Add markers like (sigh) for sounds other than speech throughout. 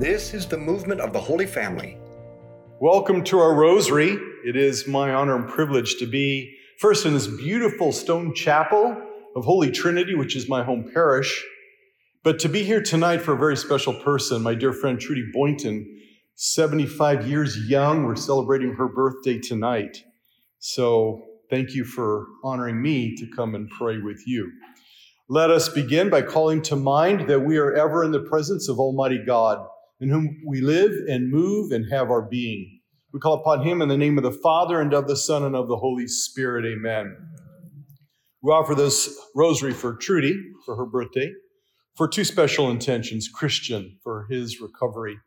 This is the movement of the Holy Family. Welcome to our rosary. It is my honor and privilege to be first in this beautiful stone chapel of Holy Trinity, which is my home parish, but to be here tonight for a very special person, my dear friend Trudy Boynton, 75 years young. We're celebrating her birthday tonight. So thank you for honoring me to come and pray with you. Let us begin by calling to mind that we are ever in the presence of Almighty God in whom we live and move and have our being. We call upon him in the name of the Father and of the Son and of the Holy Spirit. Amen. We offer this rosary for Trudy for her birthday, for two special intentions Christian for his recovery,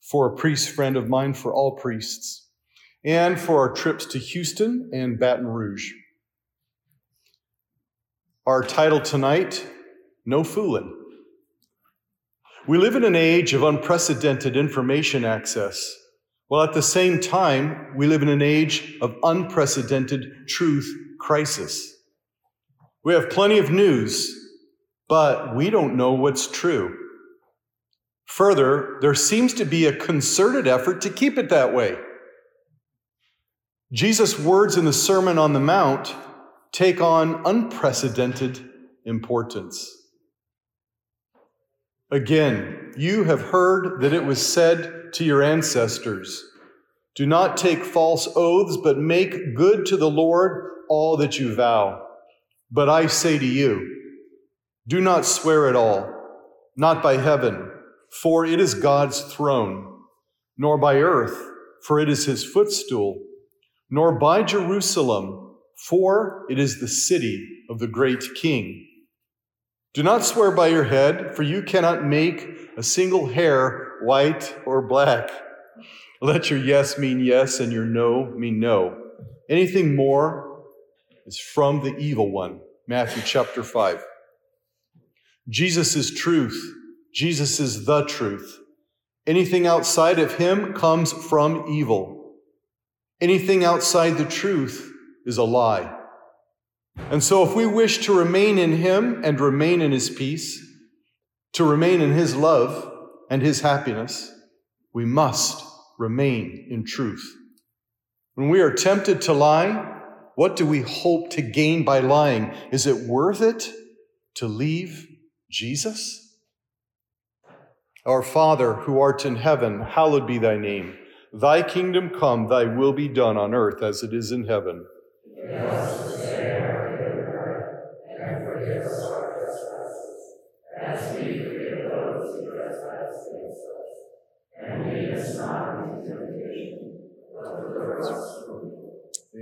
for a priest friend of mine, for all priests, and for our trips to Houston and Baton Rouge. Our title tonight No Fooling. We live in an age of unprecedented information access, while at the same time, we live in an age of unprecedented truth crisis. We have plenty of news, but we don't know what's true. Further, there seems to be a concerted effort to keep it that way. Jesus' words in the Sermon on the Mount take on unprecedented importance. Again, you have heard that it was said to your ancestors Do not take false oaths, but make good to the Lord all that you vow. But I say to you, do not swear at all, not by heaven, for it is God's throne, nor by earth, for it is his footstool, nor by Jerusalem, for it is the city of the great king. Do not swear by your head, for you cannot make a single hair white or black. Let your yes mean yes and your no mean no. Anything more is from the evil one. Matthew chapter 5. Jesus is truth. Jesus is the truth. Anything outside of him comes from evil. Anything outside the truth is a lie. And so, if we wish to remain in Him and remain in His peace, to remain in His love and His happiness, we must remain in truth. When we are tempted to lie, what do we hope to gain by lying? Is it worth it to leave Jesus? Our Father, who art in heaven, hallowed be thy name. Thy kingdom come, thy will be done on earth as it is in heaven. Yes.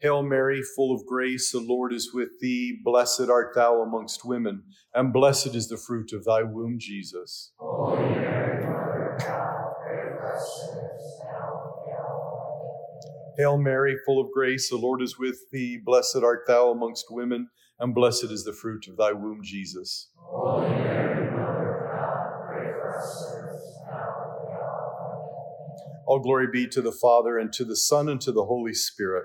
Hail Mary, full of grace, the Lord is with thee. Blessed art thou amongst women, and blessed is the fruit of thy womb, Jesus. Hail Mary, full of grace, the Lord is with thee. Blessed art thou amongst women, and blessed is the fruit of thy womb, Jesus. All glory be to the Father, and to the Son, and to the Holy Spirit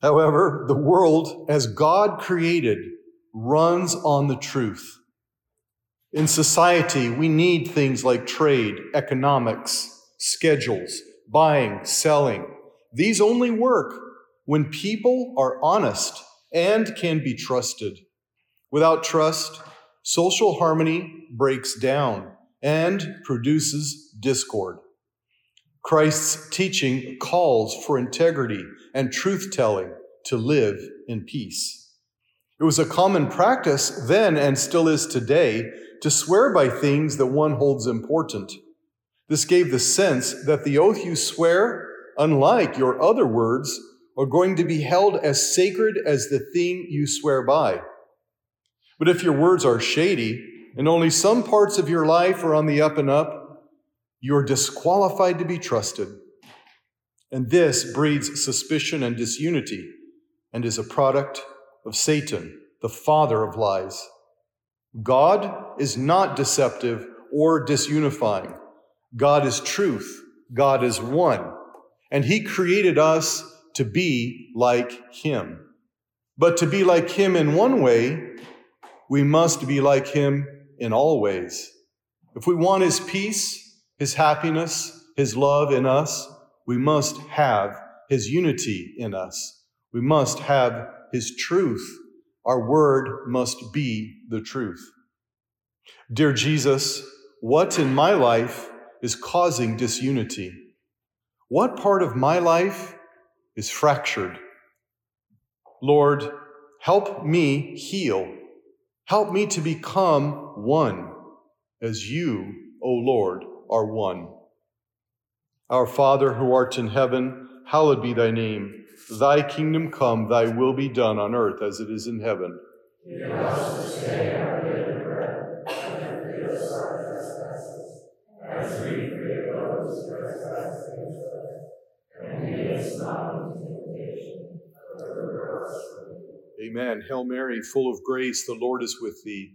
However, the world, as God created, runs on the truth. In society, we need things like trade, economics, schedules, buying, selling. These only work when people are honest and can be trusted. Without trust, social harmony breaks down and produces discord. Christ's teaching calls for integrity and truth telling to live in peace. It was a common practice then and still is today to swear by things that one holds important. This gave the sense that the oath you swear, unlike your other words, are going to be held as sacred as the thing you swear by. But if your words are shady and only some parts of your life are on the up and up, you're disqualified to be trusted. And this breeds suspicion and disunity and is a product of Satan, the father of lies. God is not deceptive or disunifying. God is truth. God is one. And He created us to be like Him. But to be like Him in one way, we must be like Him in all ways. If we want His peace, his happiness, His love in us, we must have His unity in us. We must have His truth. Our word must be the truth. Dear Jesus, what in my life is causing disunity? What part of my life is fractured? Lord, help me heal. Help me to become one as you, O Lord, are one. Our Father who art in heaven, hallowed be thy name. Thy kingdom come, thy will be done on earth as it is in heaven. Give us this day our daily bread, and forgive us our trespasses, as we forgive those who trespass against us. And lead us not into temptation, but deliver us from evil. Amen. Hail Mary, full of grace, the Lord is with thee.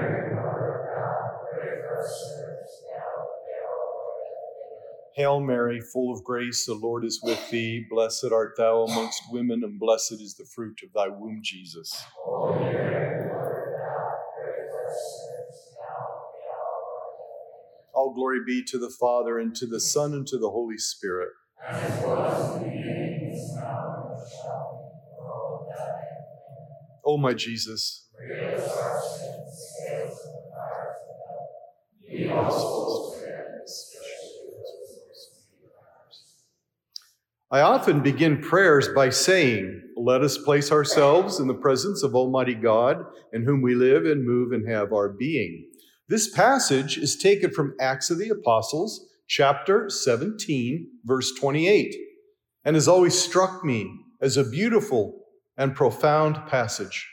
Hail Mary, full of grace, the Lord is with thee. Blessed art thou amongst women, and blessed is the fruit of thy womb, Jesus. All glory be to the Father, and to the Son, and to the Holy Spirit. As was in the I often begin prayers by saying, Let us place ourselves in the presence of Almighty God, in whom we live and move and have our being. This passage is taken from Acts of the Apostles, chapter 17, verse 28, and has always struck me as a beautiful and profound passage.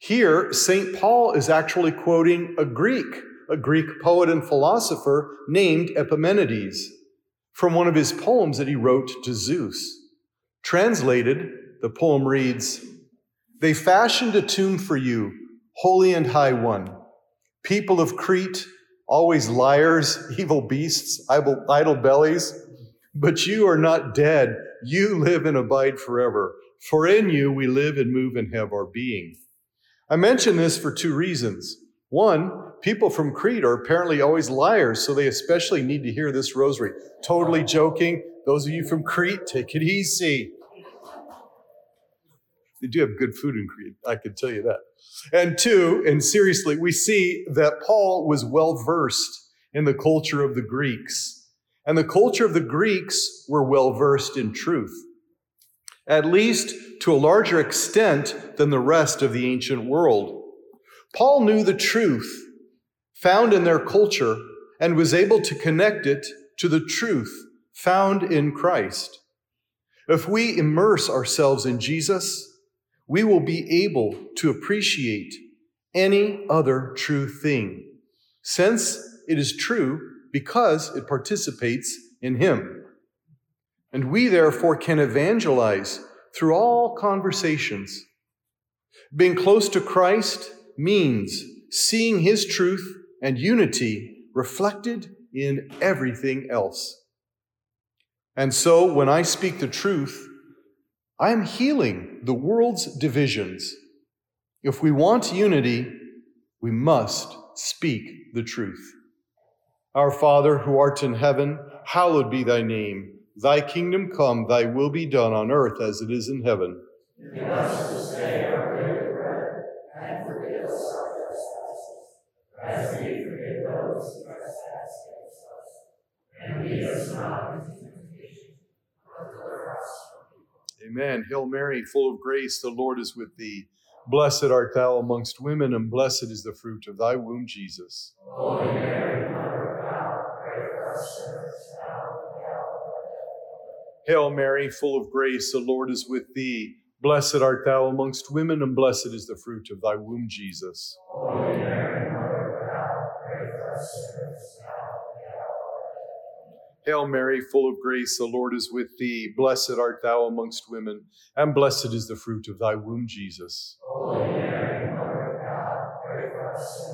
Here, St. Paul is actually quoting a Greek, a Greek poet and philosopher named Epimenides from one of his poems that he wrote to Zeus. Translated, the poem reads They fashioned a tomb for you, holy and high one. People of Crete, always liars, (laughs) evil beasts, idle, bellies. But you are not dead. You live and abide forever. For in you we live and move and have our being. I mention this for two reasons. One, people from Crete are apparently always liars, so they especially need to hear this rosary. Totally joking. Those of you from Crete, take it easy. They do have good food in Crete, I can tell you that. And two, and seriously, we see that Paul was well versed in the culture of the Greeks. And the culture of the Greeks were well versed in truth, at least to a larger extent than the rest of the ancient world. Paul knew the truth found in their culture and was able to connect it to the truth found in Christ. If we immerse ourselves in Jesus, we will be able to appreciate any other true thing, since it is true because it participates in Him. And we therefore can evangelize through all conversations. Being close to Christ means seeing His truth and unity reflected in everything else. And so, when I speak the truth, I am healing the world's divisions. If we want unity, we must speak the truth. Our Father, who art in heaven, hallowed be thy name. Thy kingdom come, thy will be done on earth as it is in heaven. Give us this day our daily bread, and forgive us our trespasses, as we forgive those who trespass against us. And lead us not into temptation, but deliver us Amen. Hail Mary, full of grace, the Lord is with thee. Blessed art thou amongst women, and blessed is the fruit of thy womb, Jesus. Holy Mary, Mother of God, pray for us sinners now Hail Mary, full of grace, the Lord is with thee. Blessed art thou amongst women, and blessed is the fruit of thy womb, Jesus. Hail Mary, full of grace, the Lord is with thee. Blessed art thou amongst women, and blessed is the fruit of thy womb, Jesus. Holy Mary, Mother of God, pray for us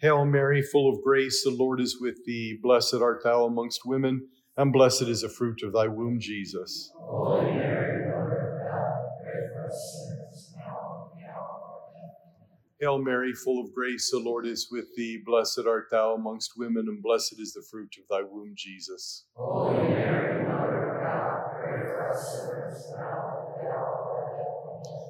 Hail Mary, full of grace, the Lord is with thee. Blessed art thou amongst women, and blessed is the fruit of thy womb, Jesus. Holy Mary, Mother of God, pray for us Hail Mary, full of grace, the Lord is with thee. Blessed art thou amongst women, and blessed is the fruit of thy womb, Jesus. Holy Mary, Mother of God, pray for us sinners now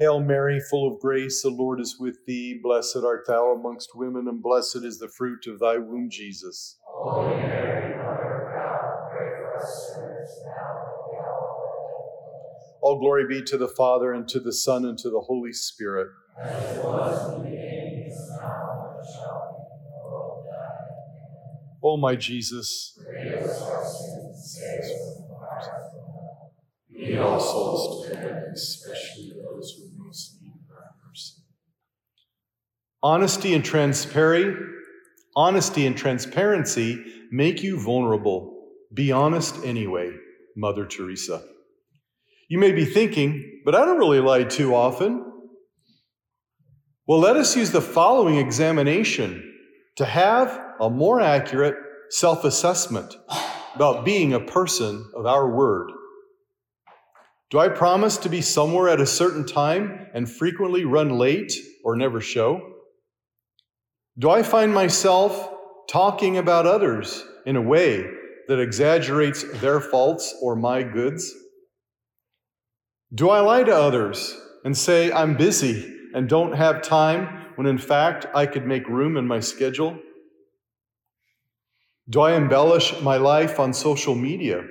Hail Mary, full of grace, the Lord is with thee. Blessed art thou amongst women, and blessed is the fruit of thy womb, Jesus. Holy Mary, Mother of God, pray for us sinners now and at the hour of our death. All glory be to the Father, and to the Son, and to the Holy Spirit. As it was in the beginning, is now, and shall be, world. O my Jesus, Forgive us our sins, save us from the fires of hell. lead all souls to heaven, especially those who most need thy mercy. Honesty and transparency, honesty and transparency make you vulnerable. Be honest anyway, Mother Teresa. You may be thinking, but I don't really lie too often. Well, let us use the following examination to have a more accurate self assessment about being a person of our word. Do I promise to be somewhere at a certain time and frequently run late or never show? Do I find myself talking about others in a way that exaggerates their faults or my goods? Do I lie to others and say I'm busy and don't have time when in fact I could make room in my schedule? Do I embellish my life on social media,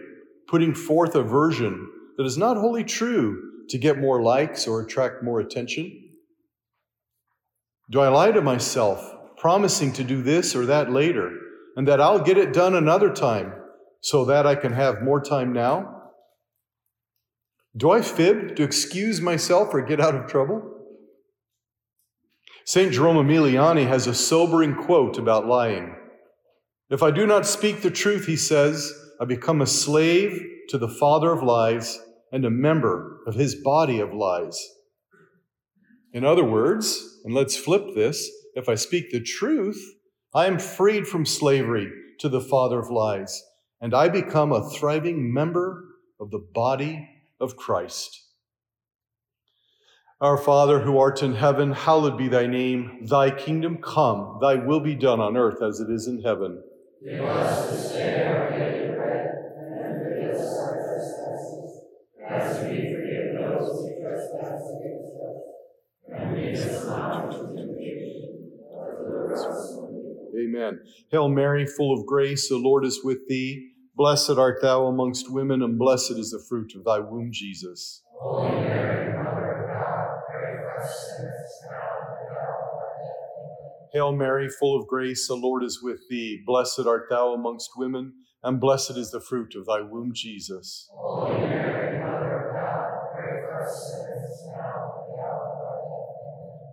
putting forth a version that is not wholly true to get more likes or attract more attention? Do I lie to myself, promising to do this or that later, and that I'll get it done another time so that I can have more time now? Do I fib to excuse myself or get out of trouble? St. Jerome Emiliani has a sobering quote about lying. If I do not speak the truth, he says, I become a slave to the father of lies and a member of his body of lies. In other words, and let's flip this, if I speak the truth, I am freed from slavery to the father of lies, and I become a thriving member of the body of Christ. Our Father who art in heaven, hallowed be thy name. Thy kingdom come, thy will be done on earth as it is in heaven. Give us this day our daily bread, and forgive us our trespasses, as we forgive those who trespass against us. And lead us not into temptation, but deliver us from evil. Amen. Hail Mary, full of grace, the Lord is with thee. Blessed art thou amongst women, and blessed is the fruit of thy womb, Jesus. Holy Mary, Mother of God, pray for us sinners now and at the hour of our. Hail Mary, full of grace, the Lord is with thee. Blessed art thou amongst women, and blessed is the fruit of thy womb, Jesus. Holy Mary, Mother of God, pray for us sinners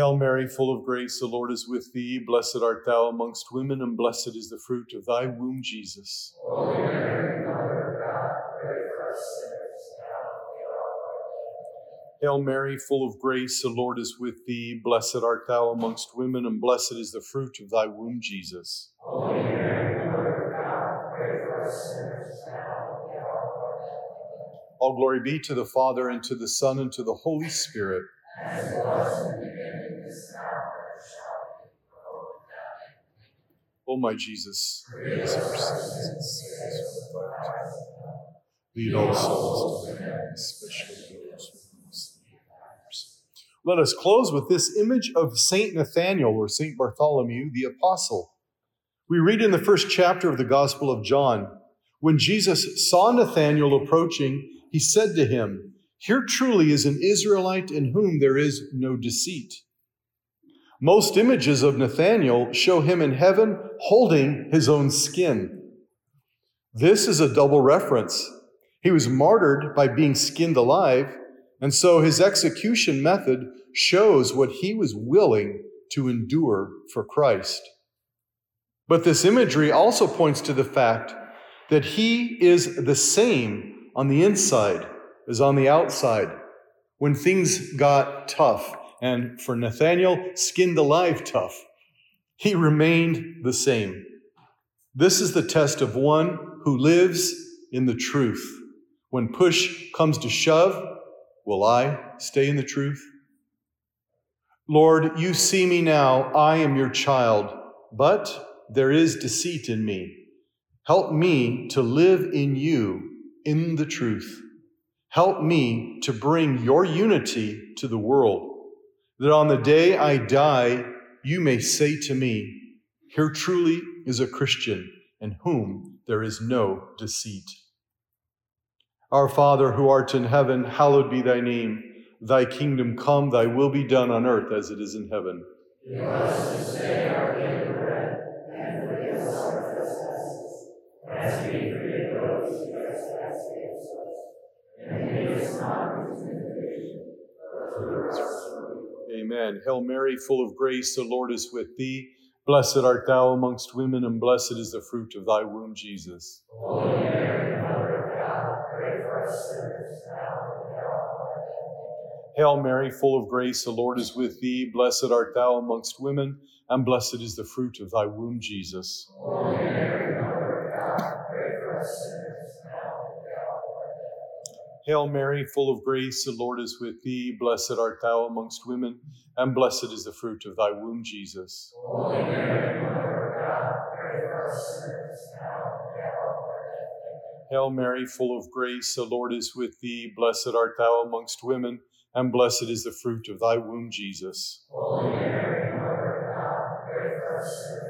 Hail Mary, full of grace, the Lord is with thee. Blessed art thou amongst women, and blessed is the fruit of thy womb, Jesus. The. Hail Mary, full of grace, the Lord is with thee. Blessed art thou amongst women, and blessed is the fruit of thy womb, Jesus. The. All glory be to the Father, and to the Son, and to the Holy Spirit. O my Jesus, forgive us our sins and save us from the fire of. Lead all souls to heaven, especially those who. Let us close with this image of Saint Nathaniel or Saint Bartholomew the Apostle. We read in the first chapter of the Gospel of John when Jesus saw Nathanael approaching, he said to him, Here truly is an Israelite in whom there is no deceit. Most images of Nathanael show him in heaven holding his own skin. This is a double reference. He was martyred by being skinned alive, and so his execution method shows what he was willing to endure for Christ. But this imagery also points to the fact that he is the same on the inside as on the outside. When things got tough, and for Nathaniel, skinned alive tough, he remained the same. This is the test of one who lives in the truth. When push comes to shove, will I stay in the truth? Lord, you see me now. I am your child, but there is deceit in me. Help me to live in you in the truth. Help me to bring your unity to the world, that on the day I die, you may say to me, Here truly is a Christian in whom there is no deceit. Our Father who art in heaven, hallowed be thy name. Thy kingdom come, thy will be done on earth as it is in heaven. Give us this day our daily bread, and forgive us our trespasses, as we Amen. Hail Mary, full of grace, the Lord is with thee. Blessed art thou amongst women, and blessed is the fruit of thy womb, Jesus. Holy Mary, Mother of God, pray for us sinners, now and at the hour of our. Hail Mary, full of grace, the Lord is with thee. Blessed art thou amongst women, and blessed is the fruit of thy womb, Jesus. Holy Mary, Mother of God, pray for us sinners, Hail Mary, full of grace, the Lord is with thee. Blessed art thou amongst women, and blessed is the fruit of thy womb, Jesus. Hail Mary, full of grace, the Lord is with thee. Blessed art thou amongst women, and blessed is the fruit of thy womb, Jesus. Holy Mary, Mother of God, pray for us sinners,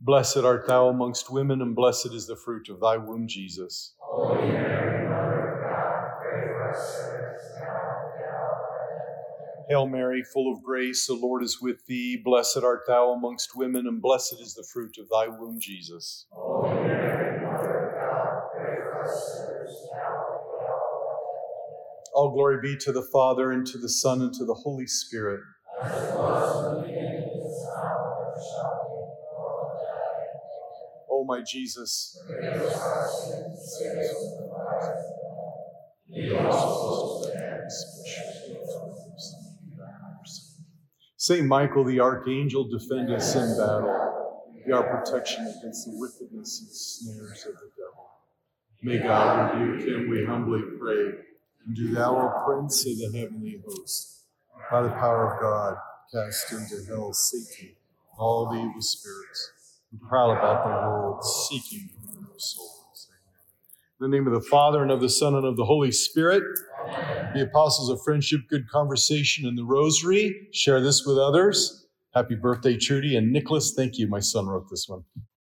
Blessed art thou amongst women, and blessed is the fruit of thy womb, Jesus. Hail Mary, full of grace, the Lord is with thee. Blessed art thou amongst women, and blessed is the fruit of thy womb, Jesus. All glory be to the Father, and to the Son, and to the Holy Spirit. As it was in the beginning, is now, and shall O my Jesus. Saint Michael the Archangel, defend us in battle. Be our protection against the wickedness and snares of the devil. May God rebuke him, we humbly pray. And do thou, O Prince of the heavenly host, by the power of God, cast into hell Satan, all the evil spirits who prowl about the world seeking souls. Amen. In the name of the Father, and of the Son, and of the Holy Spirit. The apostles of friendship, good conversation, and the rosary. Share this with others. Happy birthday, Trudy. And Nicholas, thank you. My son wrote this one.